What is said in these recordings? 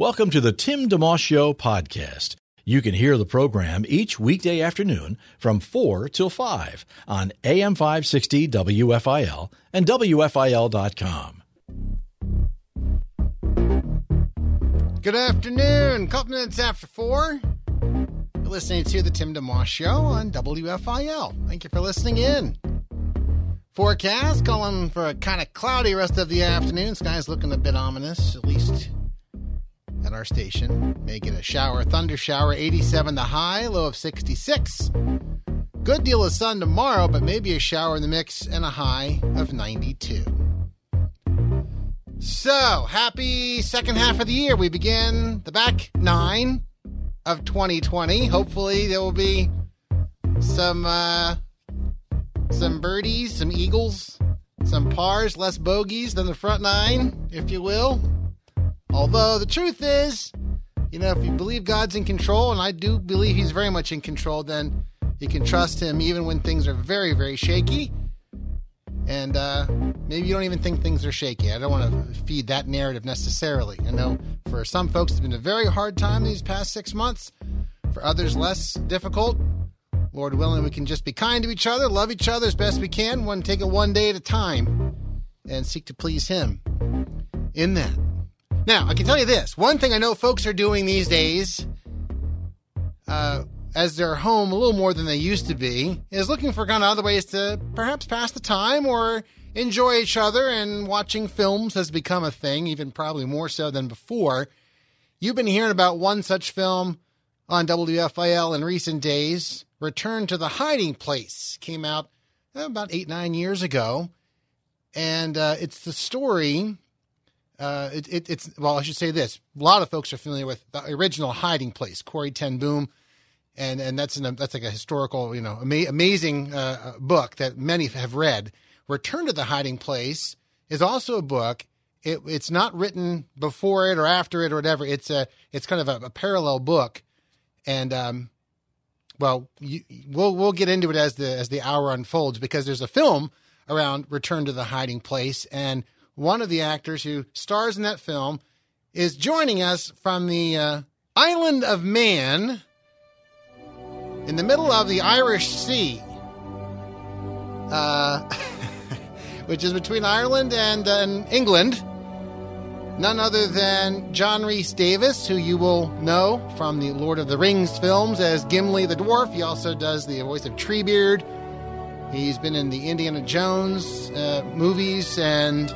Welcome to the Tim DeMoss Show podcast. You can hear the program each weekday afternoon from 4 till 5 on AM 560 WFIL and WFIL.com. Good afternoon. Couple minutes after 4. You're listening to the Tim DeMoss Show on WFIL. Thank you for listening in. Forecast calling for a kind of cloudy rest of the afternoon. Sky's looking a bit ominous, at least at our station. May get a shower, thunder shower, 87 the high, low of 66. Good deal of sun tomorrow, but maybe a shower in the mix and a high of 92. So, happy second half of the year. We begin the back nine of 2020. Hopefully, there will be some uh, some birdies, some eagles, some pars, less bogeys than the front nine, if you will. Although the truth is, you know, if you believe God's in control, and I do believe He's very much in control, then you can trust Him even when things are very, very shaky. And uh, maybe you don't even think things are shaky. I don't want to feed that narrative necessarily. I know for some folks it's been a very hard time these past six months. For others, less difficult. Lord willing, we can just be kind to each other, love each other as best we can, one take it one day at a time, and seek to please Him in that. Now, I can tell you this one thing I know folks are doing these days, uh, as they're home a little more than they used to be, is looking for kind of other ways to perhaps pass the time or enjoy each other, and watching films has become a thing, even probably more so than before. You've been hearing about one such film on WFIL in recent days. Return to the Hiding Place came out about eight, nine years ago. And uh, it's the story uh, it, it, it's well, I should say this: a lot of folks are familiar with the original Hiding Place, Corrie Ten Boom, and and that's an, that's like a historical, you know, ama- amazing uh, book that many have read. Return to the Hiding Place is also a book. It, it's not written before it or after it or whatever. It's a it's kind of a, a parallel book, and um, well, you, we'll we'll get into it as the as the hour unfolds because there's a film around Return to the Hiding Place and one of the actors who stars in that film, is joining us from the uh, island of Man in the middle of the Irish Sea, uh, which is between Ireland and, uh, England. None other than John Rhys Davis, who you will know from the Lord of the Rings films as Gimli the Dwarf. He also does the voice of Treebeard. He's been in the Indiana Jones uh, movies and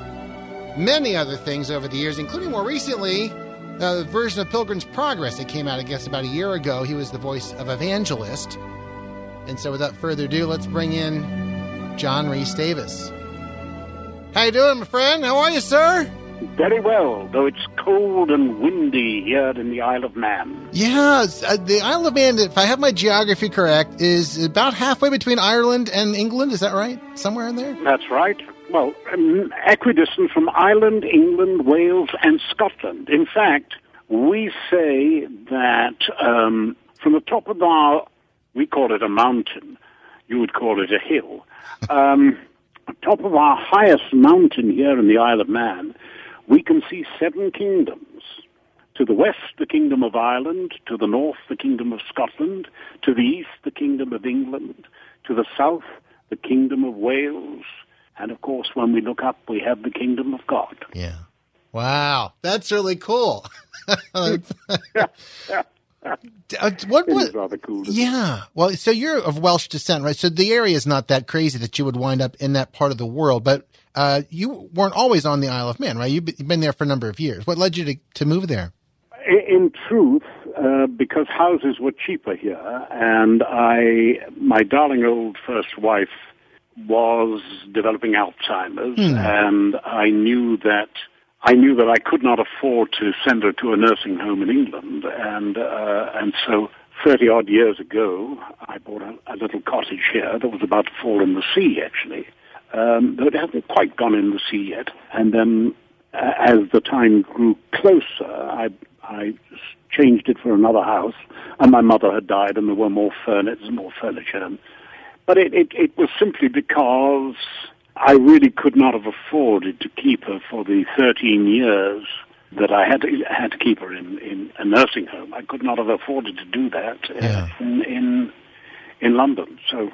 many other things over the years, including more recently uh, the version of Pilgrim's Progress that came out, I guess, about a year ago. He was the voice of Evangelist. And so, without further ado, let's bring in John Rhys Davis. How you doing, my friend? How are you, sir? Very well, though it's cold and windy here in the Isle of Man. Yeah, uh, the Isle of Man, if I have my geography correct, is about halfway between Ireland and England. Is that right? Somewhere in there? That's right well, um, equidistant from Ireland, England, Wales, and Scotland. In fact, we say that um, from the top of our, we call it a mountain, you would call it a hill, um, top of our highest mountain here in the Isle of Man, we can see seven kingdoms. To the west, the Kingdom of Ireland. To the north, the Kingdom of Scotland. To the east, the Kingdom of England. To the south, the Kingdom of Wales. And of course, when we look up, we have the kingdom of God. Yeah. Wow. That's really cool. Uh, what was rather cool? Yeah. Well, so you're of Welsh descent, right? So the area is not that crazy that you would wind up in that part of the world, but uh, you weren't always on the Isle of Man, right? You've been there for a number of years. What led you to, to move there? In truth, uh, because houses were cheaper here, and I, my darling old first wife, was developing Alzheimer's, Hmm. and I knew that I knew that I could not afford to send her to a nursing home in England, and uh, and so 30 odd years ago, I bought a, a, little cottage here that was about to fall in the sea, actually. Um, though it hasn't quite gone in the sea yet. And then, uh, as the time grew closer, I, I changed it for another house, and my mother had died, and there were more furniture, more furniture. But it, it, it was simply because I really could not have afforded to keep her for the 13 years that I had to had to keep her in, in a nursing home. I could not have afforded to do that uh, yeah. in, in in London. So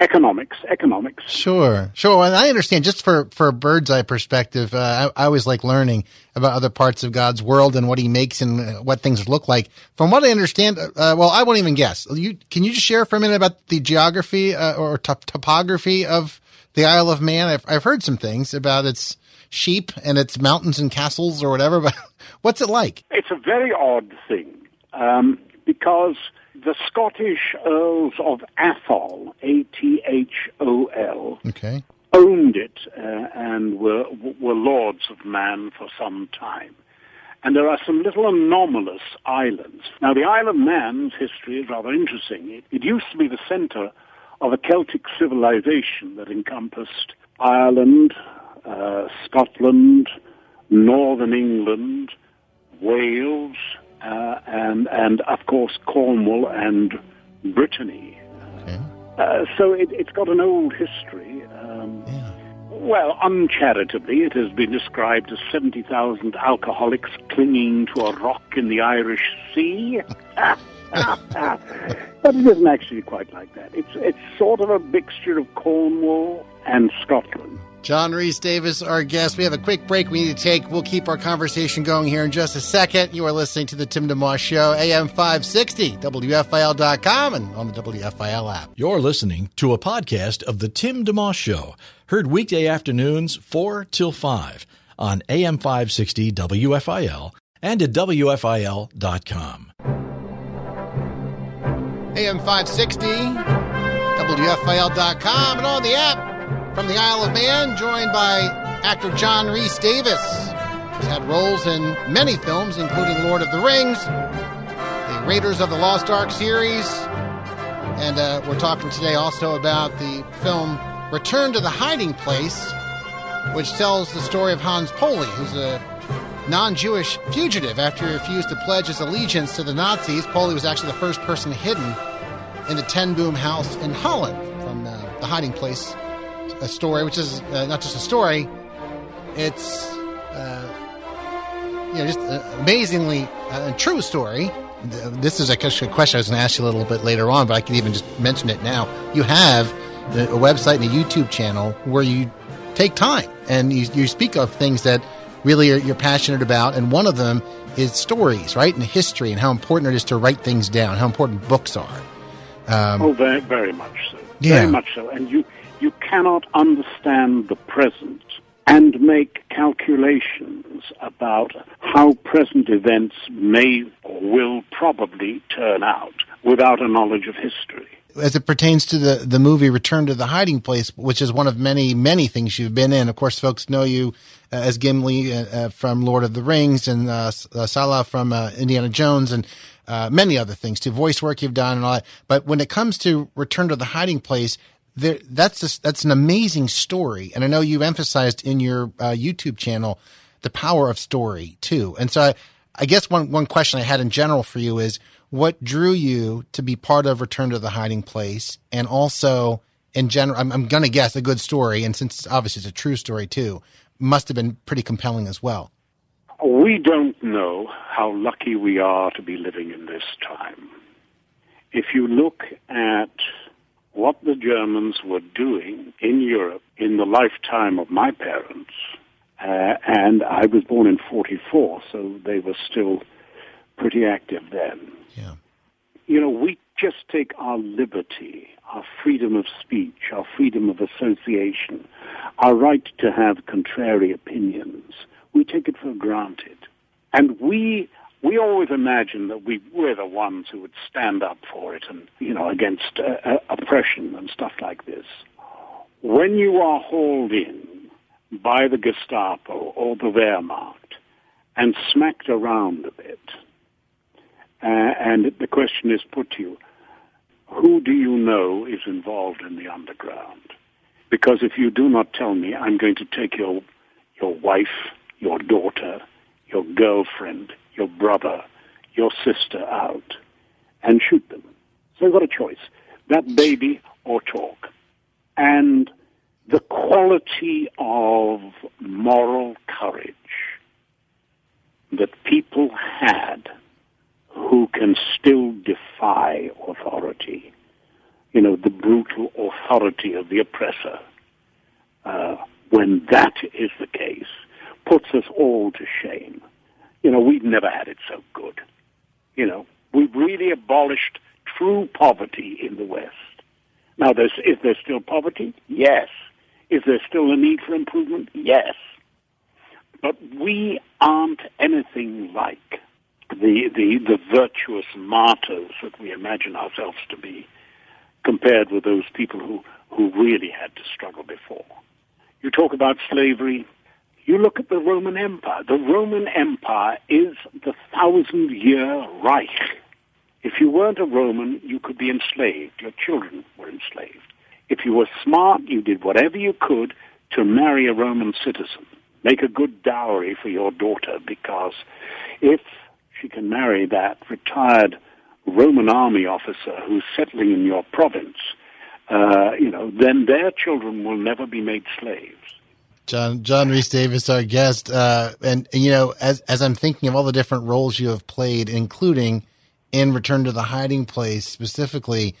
economics, economics. Sure, sure. And I understand. Just for for a bird's eye perspective, uh, I, I, always like learning about other parts of God's world and what He makes and uh, what things look like. From what I understand, uh, well, I won't even guess. You can you just share for a minute about the geography uh, or top- topography of the Isle of Man? I've I've heard some things about its sheep and its mountains and castles or whatever. But what's it like? It's a very odd thing um, because the Scottish Earls of Athol, A T H O L, okay. owned it uh, and were were lords of man for some time. And there are some little anomalous islands. Now, the Isle of Man's history is rather interesting. It, it used to be the center of a Celtic civilization that encompassed Ireland, uh, Scotland, Northern England, Wales, uh, and and of course Cornwall and Brittany. Okay. Uh, so it, has got an old history. Um, yeah. Well, uncharitably, it has been described as 70,000 alcoholics clinging to a rock in the Irish Sea. but it isn't actually quite like that. It's, it's sort of a mixture of Cornwall and Scotland. John Rhys Davis, our guest. We have a quick break we need to take. We'll keep our conversation going here in just a second. You are listening to the Tim DeMoss Show, AM 560, WFIL.com, and on the WFIL app. You're listening to a podcast of the Tim DeMoss Show, heard weekday afternoons 4 till 5 on AM 560 WFIL and at WFIL.com. AM 560, WFIL.com, and on the app from the Isle of Man, joined by actor John Rhys Davis. He's had roles in many films, including Lord of the Rings, the Raiders of the Lost Ark series, and uh, we're talking today also about the film Return to the Hiding Place, which tells the story of Hans Poley, who's a non Jewish fugitive. After he refused to pledge his allegiance to the Nazis, Poley was actually the first person hidden in the Ten Boom house in Holland from uh, the hiding place a story, which is uh, not just a story, it's uh, you know just amazingly uh, true story. This is a question I was going to ask you a little bit later on, but I can even just mention it now. You have a website and a YouTube channel where you take time and you, you speak of things that really are, you're passionate about, and one of them is stories, right, and history, and how important it is to write things down, how important books are. Um, oh, very, very much so. Yeah. Very much so. And you cannot understand the present and make calculations about how present events may or will probably turn out without a knowledge of history. As it pertains to the, the movie Return to the Hiding Place, which is one of many, many things you've been in. Of course, folks know you uh, as Gimli uh, uh from Lord of the Rings and uh, uh Sallah from uh, Indiana Jones and many other things too, voice work you've done and all that. But when it comes to Return to the Hiding Place, there, that's that's an amazing story, and I know you've emphasized in your uh, YouTube channel the power of story too. And so, I, I guess one one question I had in general for you is what drew you to be part of Return to the Hiding Place, and also in general, I'm, I'm going to guess a good story, and since obviously it's a true story too, must have been pretty compelling as well. We don't know how lucky we are to be living in this time. If you look at what the Germans were doing in Europe in the lifetime of my parents. Uh, and I was born in 44, so they were still pretty active then. Yeah. You know, we just take our liberty, our freedom of speech, our freedom of association, our right to have contrary opinions. We take it for granted. And we we always imagine that we were the ones who would stand up for it and, you know, against uh, uh, oppression and stuff like this. When you are hauled in by the Gestapo or the Wehrmacht and smacked around a bit, uh, and the question is put to you, who do you know is involved in the underground? Because if you do not tell me, I'm going to take your, your wife, your daughter, your girlfriend, your brother, your sister out and shoot them. So you've got a choice. That baby or talk. And the quality of moral courage that people had who can still defy authority, you know, the brutal authority of the oppressor, uh, when that is the case, puts us all to shame. You know, we've never had it so good. You know, we've really abolished true poverty in the West. Now, there's, is there still poverty? Yes. Is there still a need for improvement? Yes. But we aren't anything like the, the, the virtuous martyrs that we imagine ourselves to be compared with those people who, who really had to struggle before. You talk about slavery. You look at the Roman Empire. The Roman Empire is the thousand year Reich. If you weren't a Roman, you could be enslaved. Your children were enslaved. If you were smart, you did whatever you could to marry a Roman citizen. Make a good dowry for your daughter because if she can marry that retired Roman army officer who's settling in your province, uh, you know, then their children will never be made slaves. John John Rhys Davis, our guest, uh, and, and you know, as as I'm thinking of all the different roles you have played, including in Return to the Hiding Place specifically,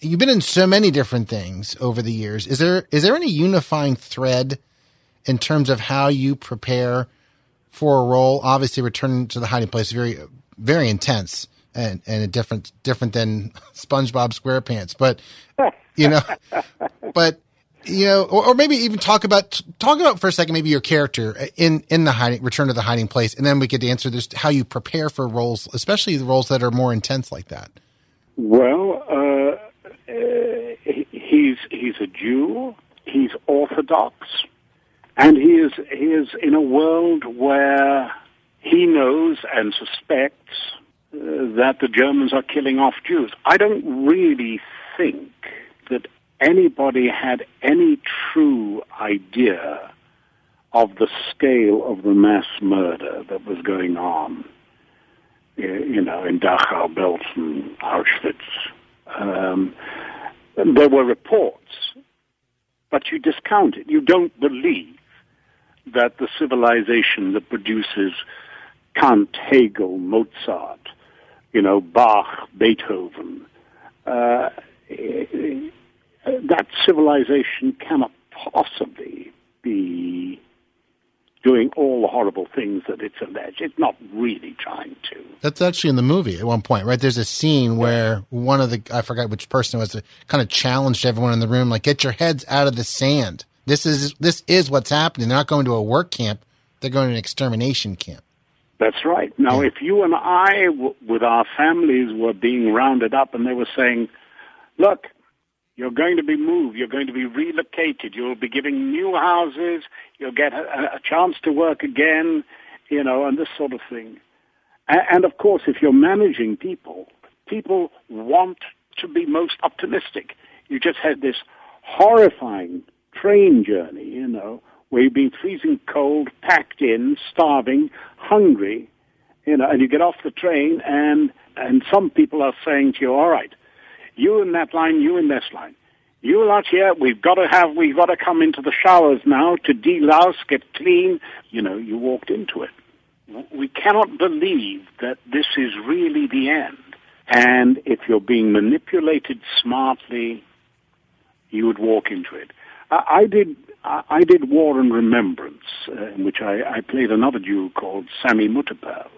you've been in so many different things over the years. Is there is there any unifying thread in terms of how you prepare for a role? Obviously, Return to the Hiding Place is very very intense and and different different than SpongeBob SquarePants, but you know, but you know, or, or, maybe even talk about talk about for a second maybe your character in in the hiding return to the hiding place, and then we could answer this how you prepare for roles, especially the roles that are more intense like that. Well, uh, he's he's a Jew. He's Orthodox, and he is he is in a world where he knows and suspects uh, that the Germans are killing off Jews. I don't really think that anybody had any true idea of the scale of the mass murder that was going on, you know, in Dachau, Belsen, Auschwitz. Um, there were reports, but you discount it. You don't believe that the civilization that produces Kant, Hegel, Mozart, you know, Bach, Beethoven, uh, that civilization cannot possibly be doing all the horrible things that it's alleged. It's not really trying to. That's actually in the movie at one point, right? There's a scene where one of the I forgot which person was kind of challenged everyone in the room, like, "Get your heads out of the sand. This is this is what's happening. They're not going to a work camp; they're going to an extermination camp." That's right. Now, yeah. if you and I, w- with our families, were being rounded up and they were saying, "Look, you're going to be moved. You're going to be relocated. You'll be given new houses. You'll get a, a chance to work again, you know, and this sort of thing. And, and of course, if you're managing people, people want to be most optimistic. You just had this horrifying train journey, you know, where you've been freezing cold, packed in, starving, hungry, you know, and you get off the train and, and some people are saying to you, all right, you in that line, you in this line. You lot here, we've got to have, we've got to come into the showers now to delouse, get clean. You know, you walked into it. We cannot believe that this is really the end. And if you're being manipulated smartly, you would walk into it. I, I did, I, did War and Remembrance, uh, in which I, I played another Jew called Sammy Mutterperl.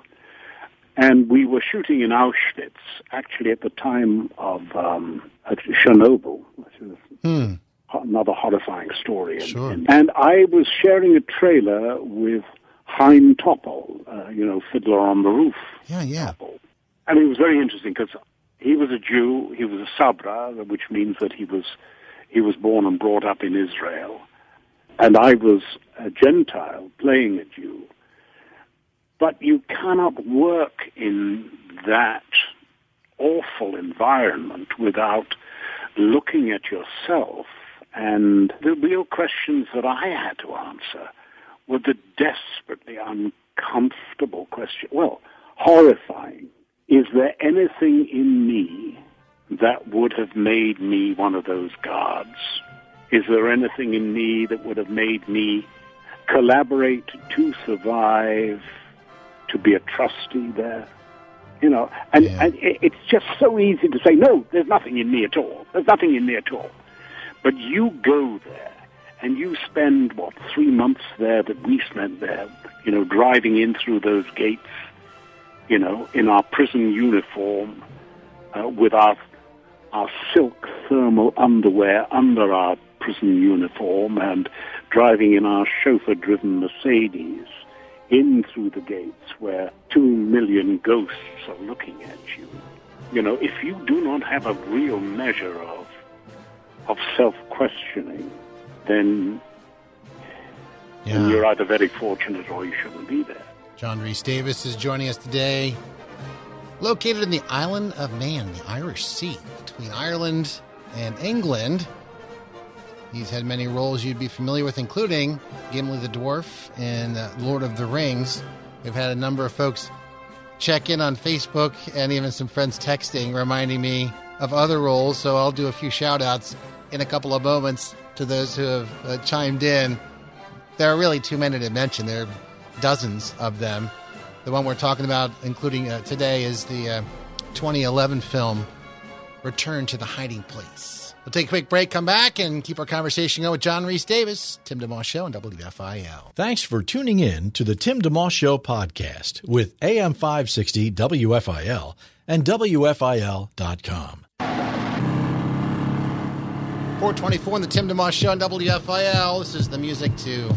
And we were shooting in Auschwitz, actually at the time of um, Chernobyl, which is hmm. another horrifying story. Sure. And, and, I was sharing a trailer with Chaim Topol, uh, you know, Fiddler on the Roof. Yeah, yeah. Topol. And it was very interesting because he was a Jew, he was a Sabra, which means that he was he was born and brought up in Israel. and I was a Gentile playing a Jew. But you cannot work in that awful environment without looking at yourself. And the real questions that I had to answer were the desperately uncomfortable question. Well, horrifying. Is there anything in me that would have made me one of those guards? Is there anything in me that would have made me collaborate to survive, to be a trustee there? You know, and, Yeah. and it's just so easy to say, no, there's nothing in me at all. There's nothing in me at all. But you go there and you spend, what, three months there that we spent there, you know, driving in through those gates, you know, in our prison uniform, uh, with our, our silk thermal underwear under our prison uniform and driving in our chauffeur-driven Mercedes in through the gates where two million ghosts are looking at you. You know, if you do not have a real measure of of self-questioning, then, then you're either very fortunate or you shouldn't be there. John Rhys Davis is joining us today. Located in the island of Man, the Irish Sea, between Ireland and England. He's had many roles you'd be familiar with, including Gimli the Dwarf in uh, Lord of the Rings. We've had a number of folks check in on Facebook and even some friends texting reminding me of other roles, so I'll do a few shout outs in a couple of moments to those who have uh, chimed in. There are really too many to mention. There are dozens of them. The one we're talking about, including uh, today, is the uh, 2011 film Return to the Hiding Place. We'll take a quick break, come back, and keep our conversation going with John Rhys Davis, Tim DeMoss Show, and WFIL. Thanks for tuning in to the Tim DeMoss Show podcast with AM 560 WFIL and WFIL.com. 424 on the Tim DeMoss Show on WFIL. This is the music to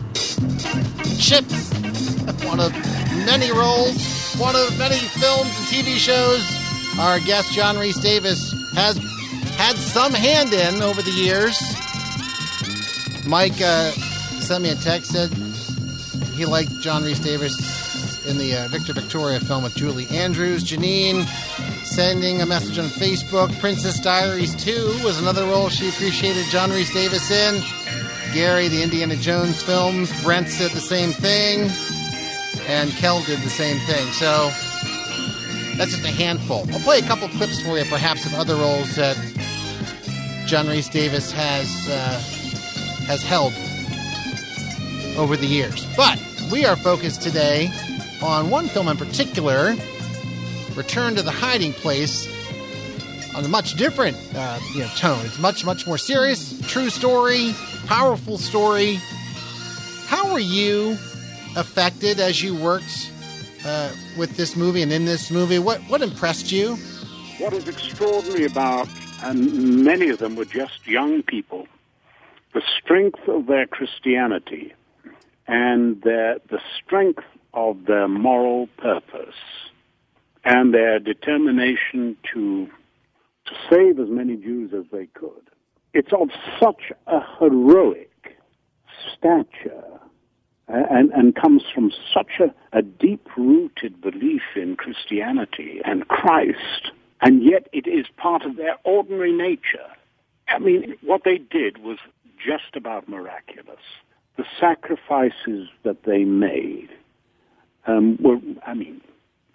Chips. One of many roles, one of many films and TV shows. Our guest, John Rhys Davis, has had some hand in over the years. Mike uh, sent me a text, said he liked John Rhys Davis in the uh, Victor Victoria film with Julie Andrews. Janine sending a message on Facebook. Princess Diaries 2 was another role she appreciated John Rhys Davis in. Gary, the Indiana Jones films. Brent said the same thing. And Kel did the same thing. So that's just a handful. I'll play a couple clips for you, perhaps, of other roles that John Rhys Davis has uh, has held over the years. But we are focused today on one film in particular, Return to the Hiding Place, on a much different uh, you know, tone. It's much, much more serious, true story, powerful story. How were you affected as you worked uh, with this movie and in this movie? What what impressed you? What is extraordinary about, and many of them were just young people, the strength of their Christianity and their, the strength of their moral purpose and their determination to, to save as many Jews as they could. It's of such a heroic stature and, and comes from such a, a deep rooted belief in Christianity and Christ, and yet it is part of their ordinary nature. I mean, what they did was just about miraculous. The sacrifices that they made um, were, I mean,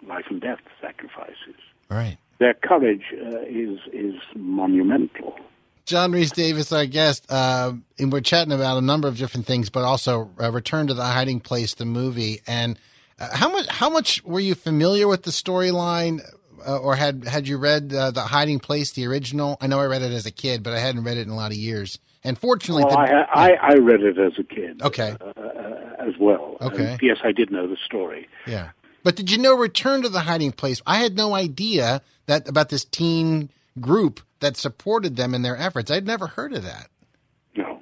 life and death sacrifices. Right. Their courage uh, is is monumental. John Rhys Davis, our guest, uh, and we're chatting about a number of different things, but also uh, Return to the Hiding Place, the movie. And uh, how much how much were you familiar with the storyline, uh, or had had you read uh, the Hiding Place, the original? I know I read it as a kid, but I hadn't read it in a lot of years. And fortunately, Well, the- I, I I read it as a kid. Okay. uh, as well. Okay. And yes, I did know the story. Yeah. But did you know Return to the Hiding Place? I had no idea that about this teen group that supported them in their efforts. I'd never heard of that. No,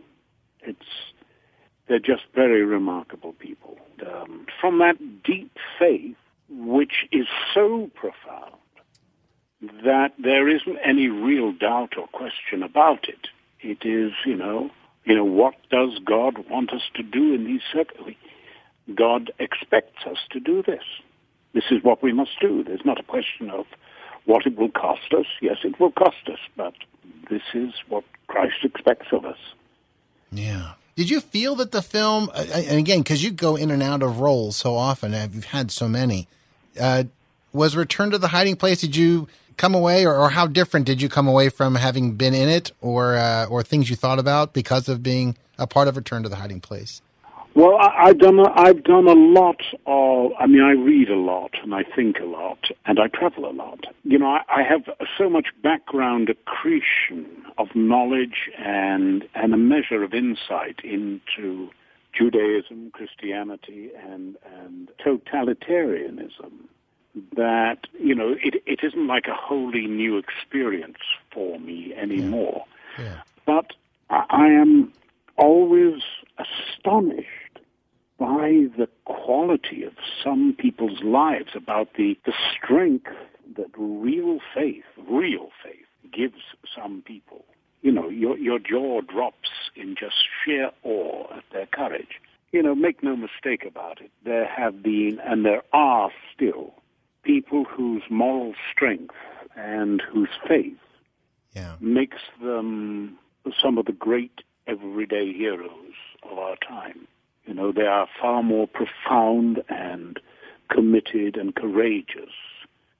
it's they're just very remarkable people. Um, from that deep faith, which is so profound that there isn't any real doubt or question about it. It is, you know, You know, what does God want us to do in these circumstances? God expects us to do this. This is what we must do. There's not a question of what it will cost us. Yes, it will cost us, but this is what Christ expects of us. Yeah. Did you feel that the film, and again, because you go in and out of roles so often, you've had so many, uh, was Return to the Hiding Place? Did you come away, or, or, how different did you come away from having been in it, or uh, or things you thought about because of being a part of Return to the Hiding Place? Well, I, have done a, I've done a lot of. I mean, I read a lot and I think a lot and I travel a lot. You know, I, I have so much background accretion of knowledge and and a measure of insight into Judaism, Christianity, and and totalitarianism that you know it it isn't like a wholly new experience for me anymore. Yeah. Yeah. But I, I am always astonished by the quality of some people's lives, about the, the strength that real faith, real faith, gives some people. You know, your, your jaw drops in just sheer awe at their courage. You know, make no mistake about it. There have been, and there are still, people whose moral strength and whose faith yeah. makes them some of the great everyday heroes of our time. You know, they are far more profound and committed and courageous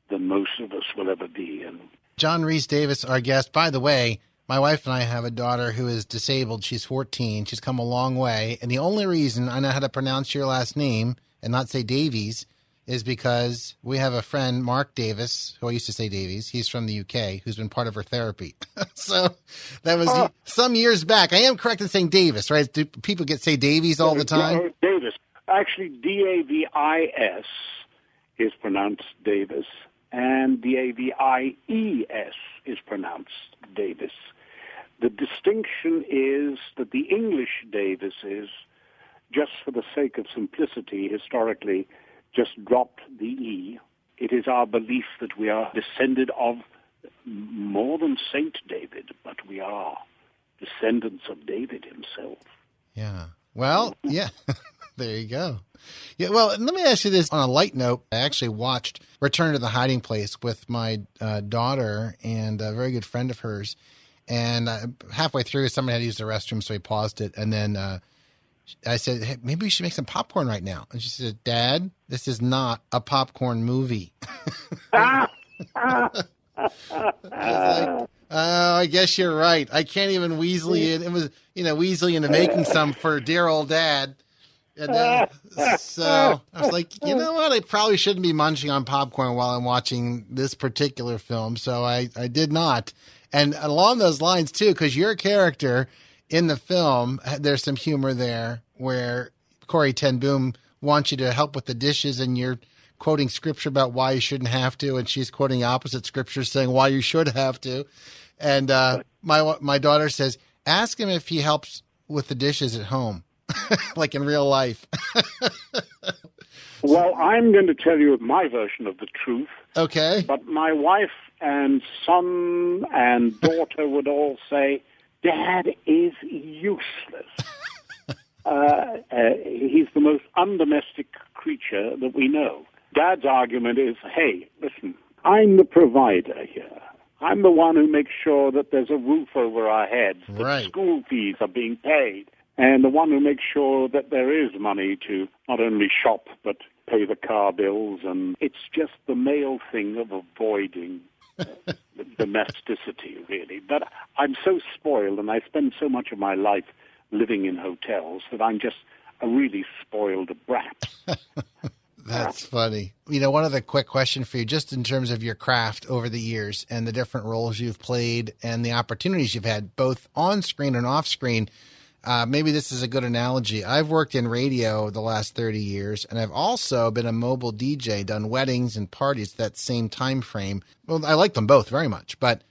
than most of us will ever be. And John Rhys Davis, our guest. By the way, my wife and I have a daughter who is disabled. She's 14. She's come a long way. And the only reason I know how to pronounce your last name and not say Davies is because we have a friend, Mark Davis, who I used to say Davies. He's from the UK, who's been part of her therapy. so that was oh. some years back. I am correct in saying Davis, right? Do people get say Davies all the time? Davis. Actually, D A V I S is pronounced Davis, and D A V I E S is pronounced Davis. The distinction is that the English Davis is, just for the sake of simplicity, historically just dropped the E. It is our belief that we are descended of more than Saint David, but we are descendants of David himself. Yeah. Well, yeah. there you go. Yeah. Well, let me ask you this on a light note. I actually watched Return to the Hiding Place with my uh, daughter and a very good friend of hers. And uh, halfway through, somebody had to use the restroom, so he paused it. And then uh, I said, hey, maybe we should make some popcorn right now. And she said, Dad, this is not a popcorn movie. I like, oh, I guess you're right. I can't even weasley it. It was, you know, weasley into making some for dear old dad. And then, so I was like, you know what? I probably shouldn't be munching on popcorn while I'm watching this particular film. So I, I did not. And along those lines, too, because your character in the film, there's some humor there where Corrie Ten Boom wants you to help with the dishes and you're quoting scripture about why you shouldn't have to, and she's quoting opposite scripture saying why you should have to. And uh, my my daughter says, ask him if he helps with the dishes at home, like in real life. well, I'm going to tell you my version of the truth. Okay. But my wife and son and daughter would all say, Dad is useless. uh, uh, he's the most undomestic creature that we know. Dad's argument is, hey, listen, I'm the provider here. I'm the one who makes sure that there's a roof over our heads, that right. school fees are being paid, and the one who makes sure that there is money to not only shop but pay the car bills. And it's just the male thing of avoiding domesticity, really. But I'm so spoiled, and I spend so much of my life living in hotels that I'm just a really spoiled brat. That's funny. You know, one other quick question for you, just in terms of your craft over the years and the different roles you've played and the opportunities you've had, both on screen and off screen. Uh, maybe this is a good analogy. I've worked in radio the last 30 years, and I've also been a mobile DJ, done weddings and parties that same time frame. Well, I like them both very much, but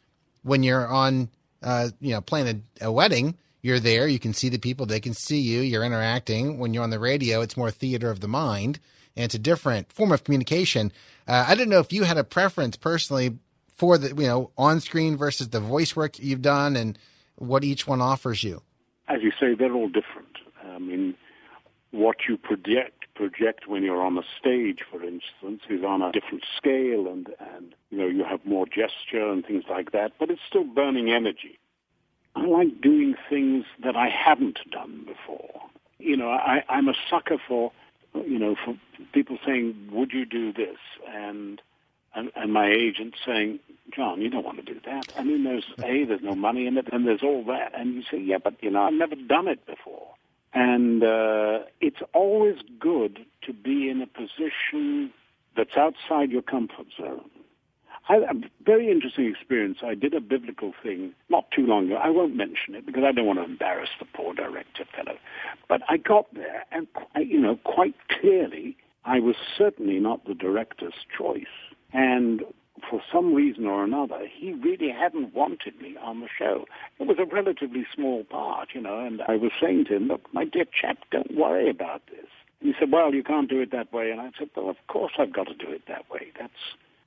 when you're on, uh, you know, playing a, a wedding, you're there, you can see the people, they can see you, you're interacting. When you're on the radio, it's more theater of the mind, and it's a different form of communication. Uh, I didn't know if you had a preference personally for the, you know, on screen versus the voice work you've done and what each one offers you. As you say, they're all different. I mean, what you project project when you're on a stage, for instance, is on a different scale, and and you know you have more gesture and things like that. But it's still burning energy. I like doing things that I haven't done before. You know, I, I'm a sucker for, you know, for people saying, "Would you do this?" and and, and my agent saying, John, you don't want to do that. I mean, there's A, there's no money in it, and there's all that. And you say, yeah, but, you know, I've never done it before. And uh, it's always good to be in a position that's outside your comfort zone. I, a very interesting experience. I did a biblical thing not too long ago. I won't mention it because I don't want to embarrass the poor director fellow. But I got there, and you know, quite clearly, I was certainly not the director's choice. And for some reason or another, he really hadn't wanted me on the show. It was a relatively small part, you know, and I was saying to him, look, my dear chap, don't worry about this. And he said, well, you can't do it that way. And I said, well, of course I've got to do it that way. That's,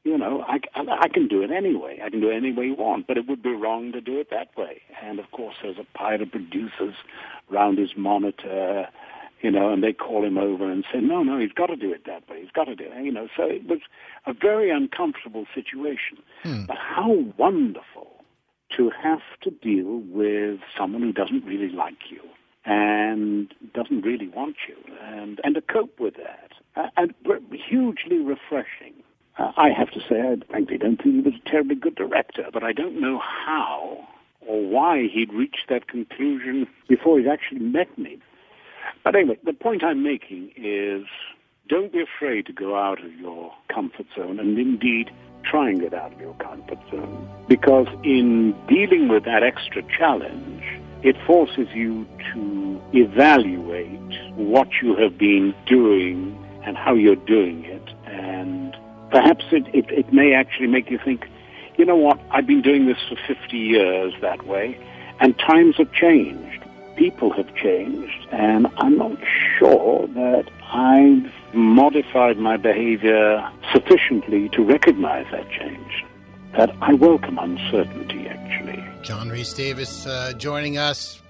you know, I, I, can do it anyway. I can do it any way you want, but it would be wrong to do it that way. And of course, there's a pile of producers around his monitor you know, and they call him over and say, no, no, he's got to do it that way. He's got to do it, you know. So it was a very uncomfortable situation. Hmm. But how wonderful to have to deal with someone who doesn't really like you and doesn't really want you and, and to cope with that. Uh, and hugely refreshing. Uh, I have to say, I frankly don't think he was a terribly good director, but I don't know how or why he'd reached that conclusion before he'd actually met me. But anyway, the point I'm making is don't be afraid to go out of your comfort zone and indeed try and get out of your comfort zone. Because in dealing with that extra challenge, it forces you to evaluate what you have been doing and how you're doing it. And perhaps it, it, it may actually make you think, you know what, I've been doing this for 50 years that way, and times have changed people have changed, and I'm not sure that I've modified my behavior sufficiently to recognize that change. That I welcome uncertainty, actually. John Rhys Davis uh, joining us.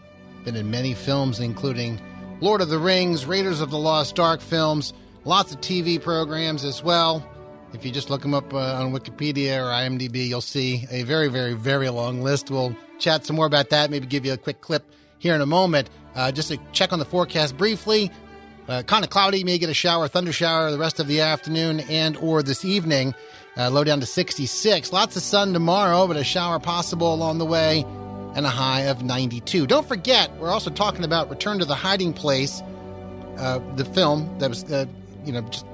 Been in many films, including Lord of the Rings, Raiders of the Lost Ark films, lots of TV programs as well. If you just look them up uh, on Wikipedia or IMDb, you'll see a very, very, very long list. We'll chat some more about that, maybe give you a quick clip here in a moment. Uh, just to check on the forecast briefly. Uh, kind of cloudy, may get a shower, thunder shower the rest of the afternoon and or this evening. Uh, low down to 66. Lots of sun tomorrow, but a shower possible along the way and a high of 92. Don't forget, we're also talking about Return to the Hiding Place, uh, the film that was, uh, you know, just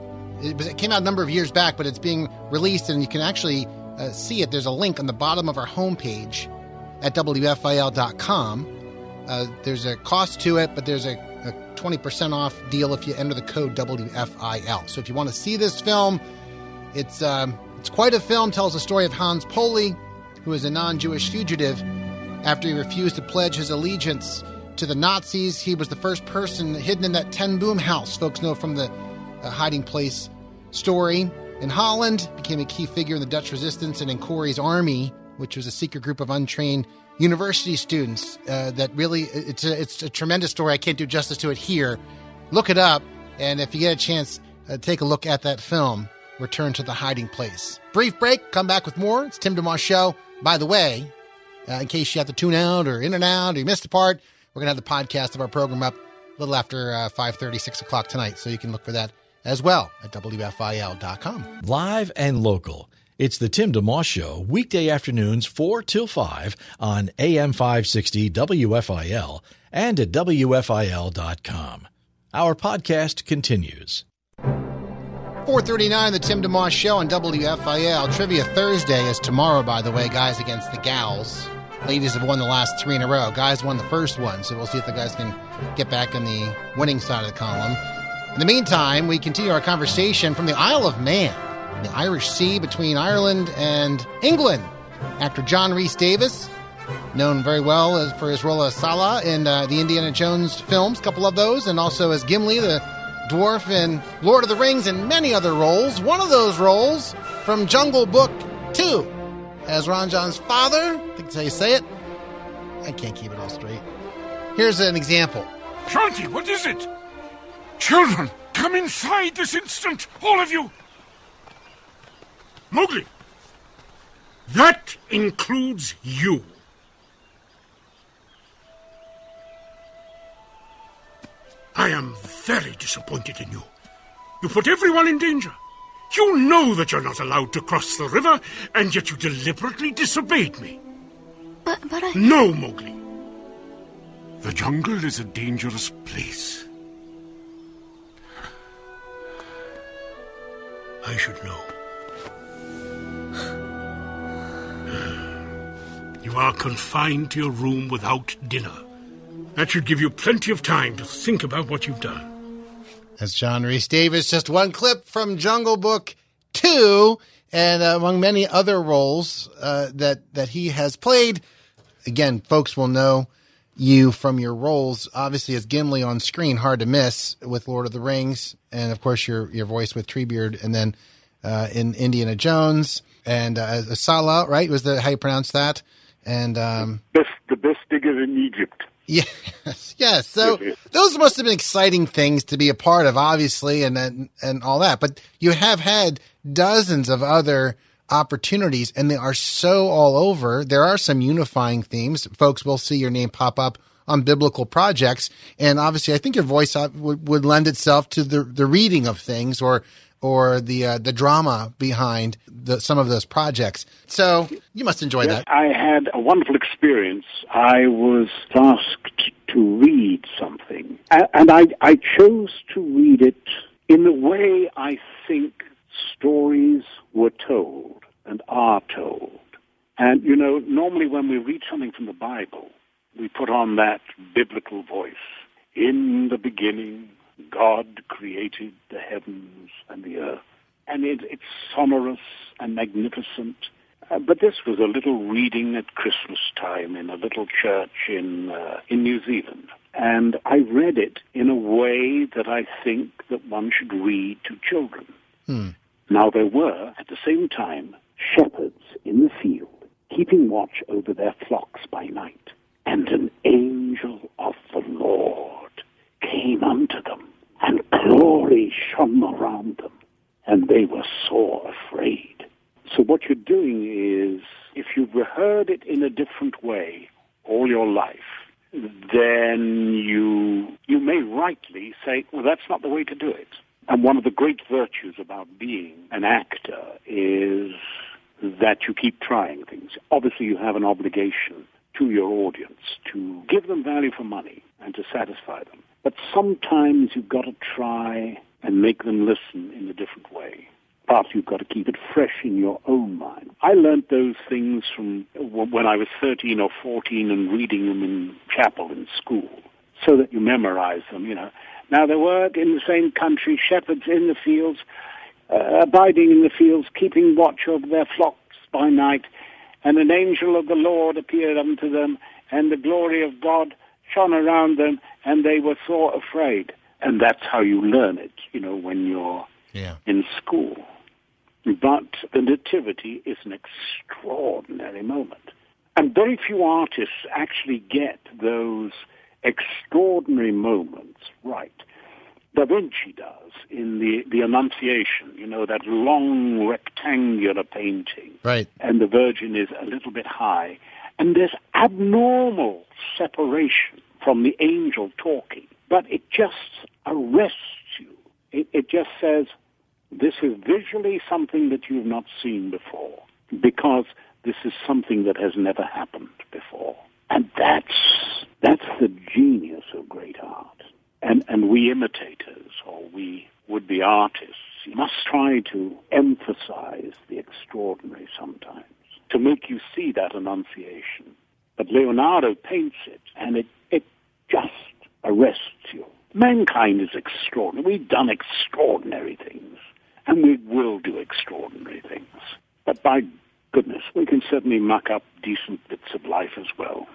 it, came out a number of years back, but it's being released and you can actually uh, see it. There's a link on the bottom of our homepage at WFIL.com. Uh, there's a cost to it, but there's a, a 20% off deal if you enter the code WFIL. So if you want to see this film, it's um, it's quite a film. Tells the story of Hans Poley, who is a non-Jewish fugitive. After he refused to pledge his allegiance to the Nazis, he was the first person hidden in that Ten Boom house. Folks know from the uh, hiding place story in Holland. Became a key figure in the Dutch resistance and in Corrie's army, which was a secret group of untrained university students uh, that really it's a, it's a tremendous story. I can't do justice to it here. Look it up, and if you get a chance, uh, take a look at that film. Return to the hiding place. Brief break. Come back with more. It's Tim DeMoss show. By the way, uh, in case you have to tune out or in and out or you missed a part, we're gonna have the podcast of our program up a little after uh, 5.30, 6 o'clock tonight, so you can look for that as well at wfil.com. Live and local. It's the Tim DeMoss Show, weekday afternoons 4 till 5 on AM 560 WFIL and at WFIL.com. Our podcast continues. 439, the Tim DeMoss Show on WFIL. Trivia Thursday is tomorrow, by the way, guys, against the gals. Ladies have won the last three in a row. Guys won the first one, so we'll see if the guys can get back on the winning side of the column. In the meantime, we continue our conversation from the Isle of Man the Irish Sea between Ireland and England. Actor John Rhys Davis, known very well for his role as Sallah in uh, the Indiana Jones films, a couple of those, and also as Gimli, the dwarf in Lord of the Rings, and many other roles. One of those roles from Jungle Book 2 as Ranjan's father. I think that's how you say it. I can't keep it all straight. Here's an example. Shanti, what is it? Children, come inside this instant, all of you. Mowgli, that includes you. I am very disappointed in you. You put everyone in danger. You know that you're not allowed to cross the river, and yet you deliberately disobeyed me. But, but I. No, Mowgli. The jungle is a dangerous place. I should know. You are confined to your room without dinner. That should give you plenty of time to think about what you've done. That's John Rhys Davis. Just one clip from Jungle Book 2, and uh, among many other roles uh, that, that he has played. Again, folks will know you from your roles, obviously, as Gimli on screen, hard to miss with Lord of the Rings, and of course, your, your voice with Treebeard, and then uh, in Indiana Jones, and uh, as Sallah, right? Was the how you pronounce that? And um, Best, the best digger in Egypt. Yes, yes. So those must have been exciting things to be a part of, obviously, and and, and all that. But you have had dozens of other opportunities, and they are so all over. There are some unifying themes. Folks will see your name pop up on biblical projects, and obviously, I think your voice uh, would, would lend itself to the the reading of things or or the uh, the drama behind the, some of those projects. So you must enjoy Yes, that. I had a wonderful experience. I was asked to read something, and I, I chose to read it in the way I think stories were told and are told. And, you know, normally when we read something from the Bible, we put on that biblical voice. In the beginning, God created the heavens and the earth. And it, it's sonorous and magnificent. Uh, but this was a little reading at Christmas time in a little church in uh, in New Zealand, and I read it in a way that I think that one should read to children. Now there were at the same time shepherds in the field, keeping watch over their flocks by night, and an angel of the Lord came unto them, and glory shone around them, and they were sore afraid. So what you're doing is, if you've heard it in a different way all your life, then you you may rightly say, well, that's not the way to do it. And one of the great virtues about being an actor is that you keep trying things. Obviously, you have an obligation to your audience to give them value for money and to satisfy them. But sometimes you've got to try and make them listen in a different way. Plus, you've got to keep it fresh in your own mind. I learnt those things from when I was 13 or 14 and reading them in chapel in school so that you memorize them, you know. Now, there were in the same country shepherds in the fields, uh, abiding in the fields, keeping watch over their flocks by night. And an angel of the Lord appeared unto them, and the glory of God shone around them, and they were so afraid. And that's how you learn it, you know, when you're Yeah. in school. But the Nativity is an extraordinary moment. And very few artists actually get those extraordinary moments right. Da Vinci does in the, the Annunciation, you know, that long rectangular painting. Right. And the Virgin is a little bit high. And there's abnormal separation from the angel talking. But it just arrests you. It, it just says, this is visually something that you've not seen before because this is something that has never happened before. And that's, that's the genius of great art. And, and we imitators or we would-be artists must try to emphasize the extraordinary sometimes to make you see that annunciation. But Leonardo paints it and it, it just arrests you. Mankind is extraordinary. We've done extraordinary things and we will do extraordinary things. But by goodness, we can certainly muck up decent bits of life as well.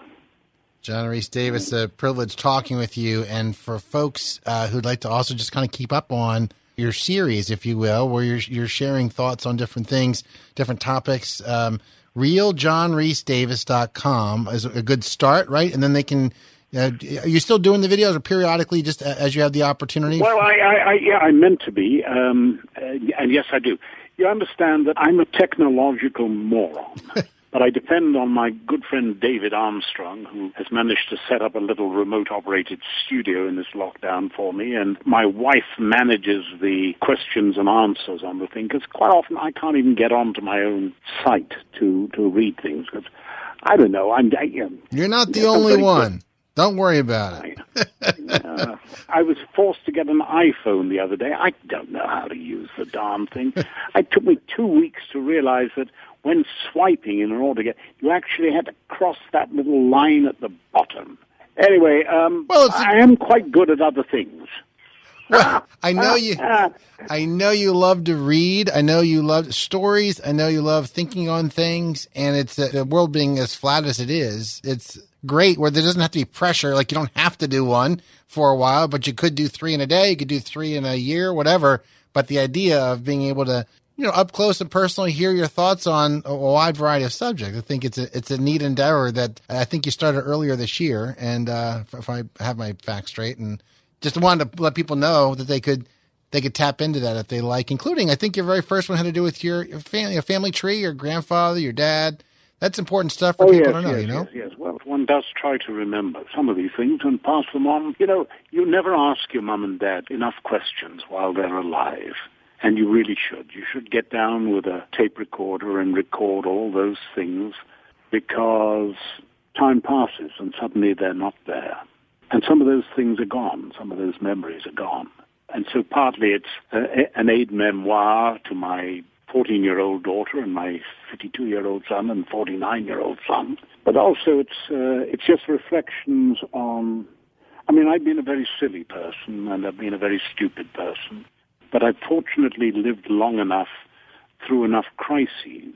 John Rhys Davis, a privilege talking with you. And for folks uh, who'd like to also just kind of keep up on your series, if you will, where you're, you're sharing thoughts on different things, different topics, um, realjohnreesedavis.com is a good start, right? And then they can Uh, are you still doing the videos, or periodically, just as you have the opportunity? Well, I, I, I yeah, I meant to be, um, uh, and yes, I do. You understand that I'm a technological moron. But I depend on my good friend David Armstrong, who has managed to set up a little remote operated studio in this lockdown for me. And my wife manages the questions and answers on the thing, because quite often I can't even get onto my own site to, to read things. Because I don't know. I'm, I, um, You're not the only one. Good. Don't worry about it. uh, I was forced to get an iPhone the other day. I don't know how to use the darn thing. it took me two weeks to realize that when swiping in order to get, you actually had to cross that little line at the bottom. Anyway, um, well, I am quite good at other things. Well, I know you. I know you love to read. I know you love stories. I know you love thinking on things. And it's uh, the world being as flat as it is. It's great where there doesn't have to be pressure. Like you don't have to do one for a while, but you could do three in a day. You could do three in a year, whatever. But the idea of being able to you know, up close and personally hear your thoughts on a wide variety of subjects. I think it's a it's a neat endeavor that I think you started earlier this year, and uh, if I have my facts straight, and just wanted to let people know that they could they could tap into that if they like, including I think your very first one had to do with your, your family, a family tree, your grandfather, your dad. That's important stuff for oh, people yes, to know, yes, you know? Yes, yes. Well, one does try to remember some of these things and pass them on. You know, you never ask your mum and dad enough questions while they're alive. And you really should. You should get down with a tape recorder and record all those things because time passes and suddenly they're not there. And some of those things are gone. Some of those memories are gone. And so partly it's a, an aid memoir to my 14-year-old daughter and my 52-year-old son and 49-year-old son. But also it's, uh, it's just reflections on, I mean, I've been a very silly person and I've been a very stupid person. But I've fortunately lived long enough through enough crises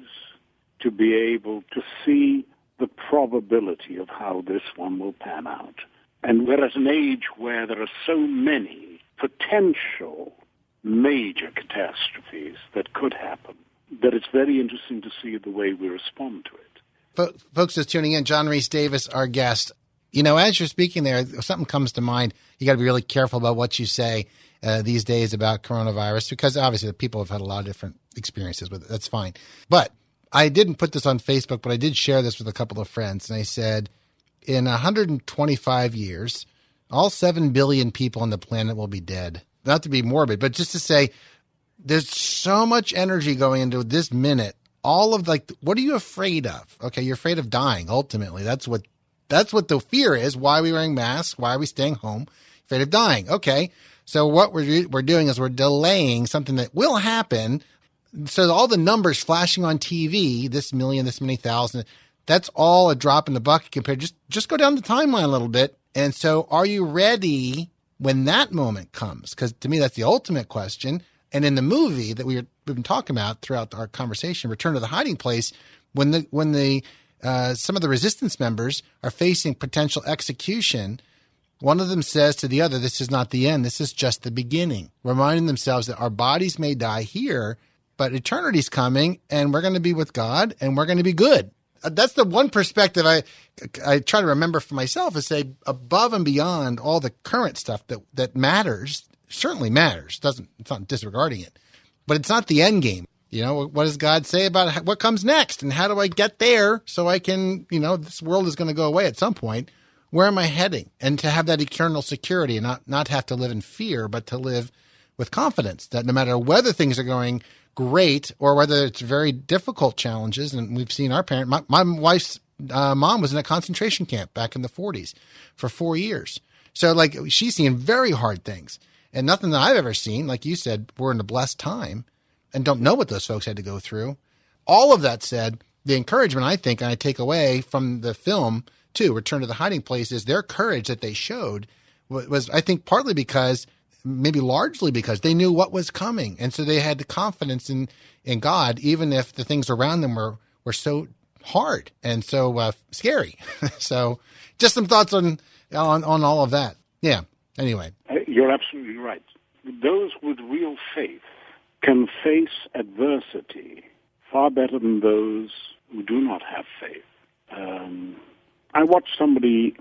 to be able to see the probability of how this one will pan out. And we're at an age where there are so many potential major catastrophes that could happen that it's very interesting to see the way we respond to it. Folks just tuning in, John Rhys Davis, our guest. You know, as you're speaking there, something comes to mind. You got to be really careful about what you say uh, these days about coronavirus because obviously people have had a lot of different experiences with it. That's fine. But I didn't put this on Facebook, but I did share this with a couple of friends. And I said, in 125 years, all 7 billion people on the planet will be dead. Not to be morbid, but just to say there's so much energy going into this minute. All of like, what are you afraid of? Okay, you're afraid of dying. Ultimately, that's what that's what the fear is. Why are we wearing masks? Why are we staying home? Afraid of dying. Okay, so what we're we're doing is we're delaying something that will happen. So all the numbers flashing on TV, this million, this many thousand, that's all a drop in the bucket compared. Just just go down the timeline a little bit. And so, are you ready when that moment comes? Because to me, that's the ultimate question. And in the movie that we we've been talking about throughout our conversation, Return to the Hiding Place, when the when the uh, some of the resistance members are facing potential execution, one of them says to the other, This is not the end. This is just the beginning, reminding themselves that our bodies may die here, but eternity's coming and we're going to be with God and we're going to be good. Uh, that's the one perspective I I try to remember for myself is say above and beyond all the current stuff that that matters certainly matters. Doesn't it's not disregarding it. But it's not the end game. You know what does god say about what comes next and how do i get there so i can you know this world is going to go away at some point where am I heading? And to have that eternal security and not, not have to live in fear, but to live with confidence that no matter whether things are going great or whether it's very difficult challenges, and we've seen our parent, my, my wife's uh, mom was in a concentration camp back in the 40s for four years. So, like, she's seen very hard things and nothing that I've ever seen. Like you said, we're in a blessed time and don't know what those folks had to go through. All of that said, the encouragement I think I take away from the film too, Return to the Hiding Place, is their courage that they showed was, I think, partly because, maybe largely because they knew what was coming, and so they had the confidence in in God, even if the things around them were were so hard and so uh, scary. so, just some thoughts on on on all of that. Yeah. Anyway, uh, you're absolutely right. Those with real faith can face adversity far better than those who do not have faith. Um, I watched somebody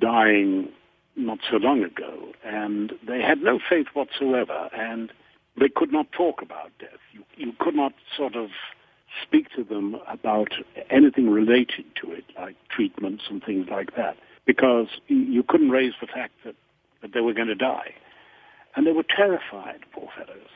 dying not so long ago, and they had no faith whatsoever, and they could not talk about death. You, you could not sort of speak to them about anything related to it, like treatments and things like that, because you couldn't raise the fact that, that they were going to die. And they were terrified, poor fellows.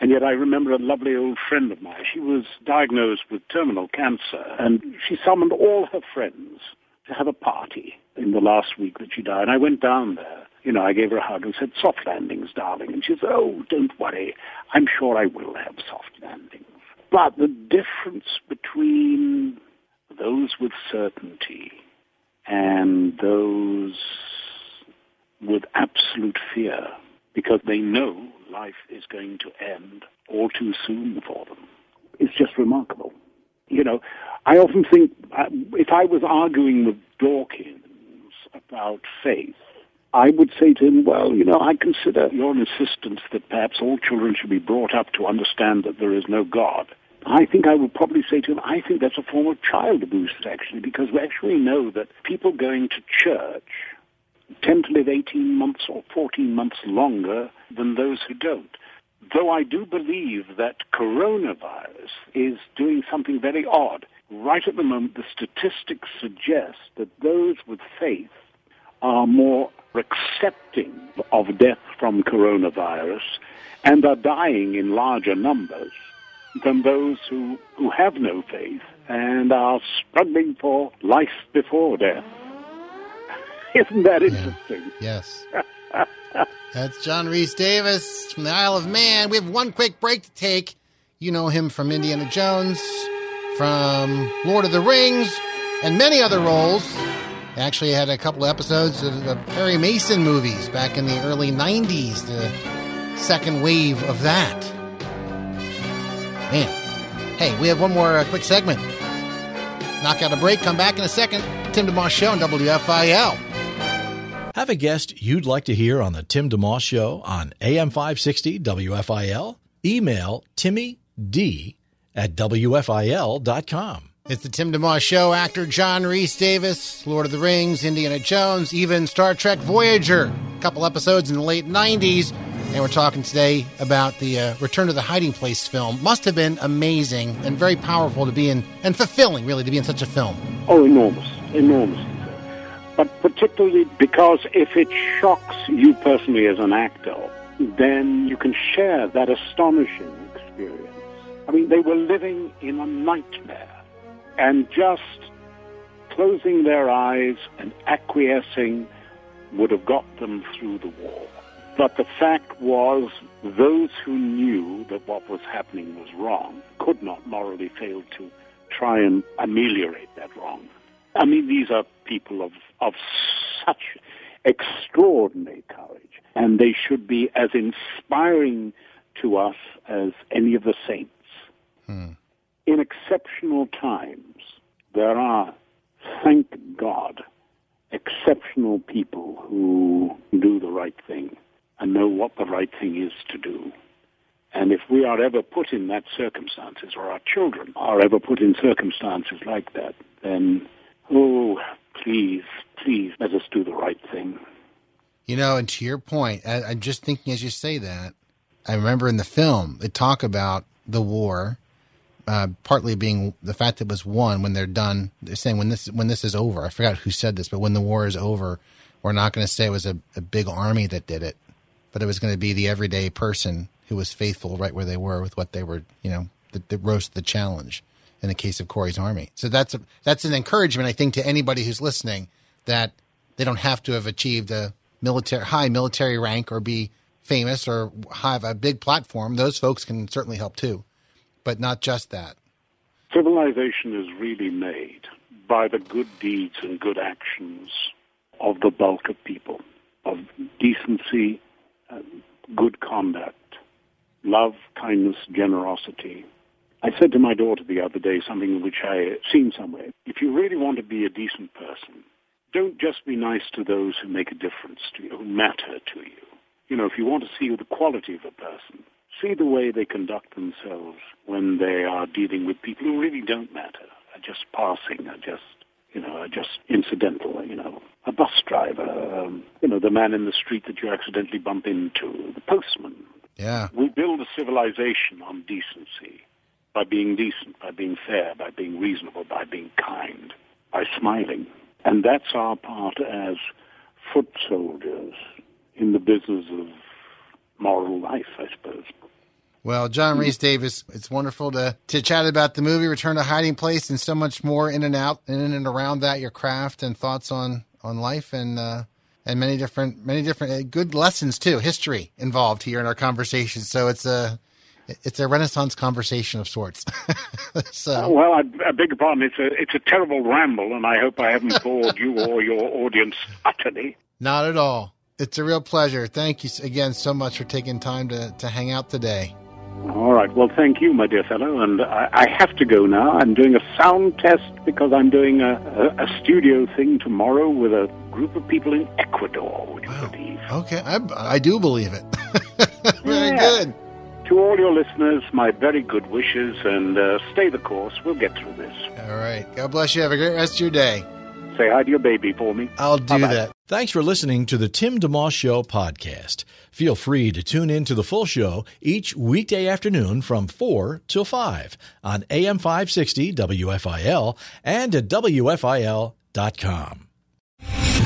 And yet I remember a lovely old friend of mine. She was diagnosed with terminal cancer, and she summoned all her friends to have a party in the last week that she died. And I went down there. You know, I gave her a hug and said, soft landings, darling. And she said, oh, don't worry. I'm sure I will have soft landings. But the difference between those with certainty and those with absolute fear, because they know life is going to end all too soon for them, is just remarkable. You know, I often think uh, if I was arguing with Dawkins about faith, I would say to him, well, you know, I consider your insistence that perhaps all children should be brought up to understand that there is no God. I think I would probably say to him, I think that's a form of child abuse, actually, because we actually know that people going to church tend to live 18 months or 14 months longer than those who don't. Though I do believe that coronavirus is doing something very odd. Right at the moment, the statistics suggest that those with faith are more accepting of death from coronavirus and are dying in larger numbers than those who, who have no faith and are struggling for life before death. Isn't that interesting? Yeah. Yes. That's John Rhys Davis from the Isle of Man. We have one quick break to take. You know him from Indiana Jones, from Lord of the Rings, and many other roles. Actually, had a couple of episodes of the Perry Mason movies back in the early 90s, the second wave of that. Man. Hey, we have one more uh, quick segment. Knock out a break, come back in a second. Tim DeMoss Show on WFIL. Have a guest you'd like to hear on the Tim DeMoss Show on AM 560 WFIL? Email Timmy D at WFIL.com. It's the Tim DeMoss Show. Actor John Rhys Davis, Lord of the Rings, Indiana Jones, even Star Trek Voyager. A couple episodes in the late 90s. And we're talking today about the uh, Return to the Hiding Place film. Must have been amazing and very powerful to be in, and fulfilling, really, to be in such a film. Oh, enormous. Enormous but particularly because if it shocks you personally as an actor, then you can share that astonishing experience. I mean, they were living in a nightmare, and just closing their eyes and acquiescing would have got them through the war. But the fact was, those who knew that what was happening was wrong could not morally fail to try and ameliorate that wrong. I mean, these are people of of such extraordinary courage, and they should be as inspiring to us as any of the saints. Hmm. In exceptional times, there are, thank God, exceptional people who do the right thing and know what the right thing is to do. And if we are ever put in that circumstances, or our children are ever put in circumstances like that, then, oh, please, please, let us do the right thing. You know, and to your point, I, am just thinking as you say that, I remember in the film, they talk about the war, uh, partly being the fact that it was won when they're done. They're saying when this when this is over. I forgot who said this, but when the war is over, we're not going to say it was a, a big army that did it, but it was going to be the everyday person who was faithful right where they were with what they were, you know, that, that rose to the challenge in the case of Corrie's Army. So that's a, that's an encouragement, I think, to anybody who's listening that they don't have to have achieved a military high military rank or be famous or have a big platform. Those folks can certainly help too, but not just that. Civilization is really made by the good deeds and good actions of the bulk of people, of decency, good conduct, love, kindness, generosity, I said to my daughter the other day something which I had seen somewhere. If you really want to be a decent person, don't just be nice to those who make a difference to you, who matter to you. You know, if you want to see the quality of a person, see the way they conduct themselves when they are dealing with people who really don't matter, are just passing, are just, you know, are just incidental, you know. A bus driver, um, you know, the man in the street that you accidentally bump into, the postman. Yeah. We build a civilization on decency by being decent, by being fair, by being reasonable, by being kind, by smiling. And that's our part as foot soldiers in the business of moral life, I suppose. Well, John Rhys Davis, it's wonderful to, to chat about the movie Return to Hiding Place and so much more in and out in and around that, your craft and thoughts on, on life and uh, and many different many different uh, good lessons too, history involved here in our conversation. So it's a it's a renaissance conversation of sorts. so uh, well, I, I beg your pardon. It's a it's a terrible ramble, and I hope I haven't bored you or your audience utterly. Not at all. It's a real pleasure. Thank you again so much for taking time to, to hang out today. All right. Well, thank you, my dear fellow. And I, I have to go now. I'm doing a sound test because I'm doing a, a, a studio thing tomorrow with a group of people in Ecuador, would you wow. believe? Okay. I, I do believe it. very yeah. good. To all your listeners, my very good wishes and uh, stay the course. We'll get through this. All right. God bless you. Have a great rest of your day. Say hi to your baby for me. I'll do Bye-bye. that. Thanks for listening to the Tim DeMoss Show podcast. Feel free to tune in to the full show each weekday afternoon from 4 till 5 on AM 560 WFIL and at WFIL.com.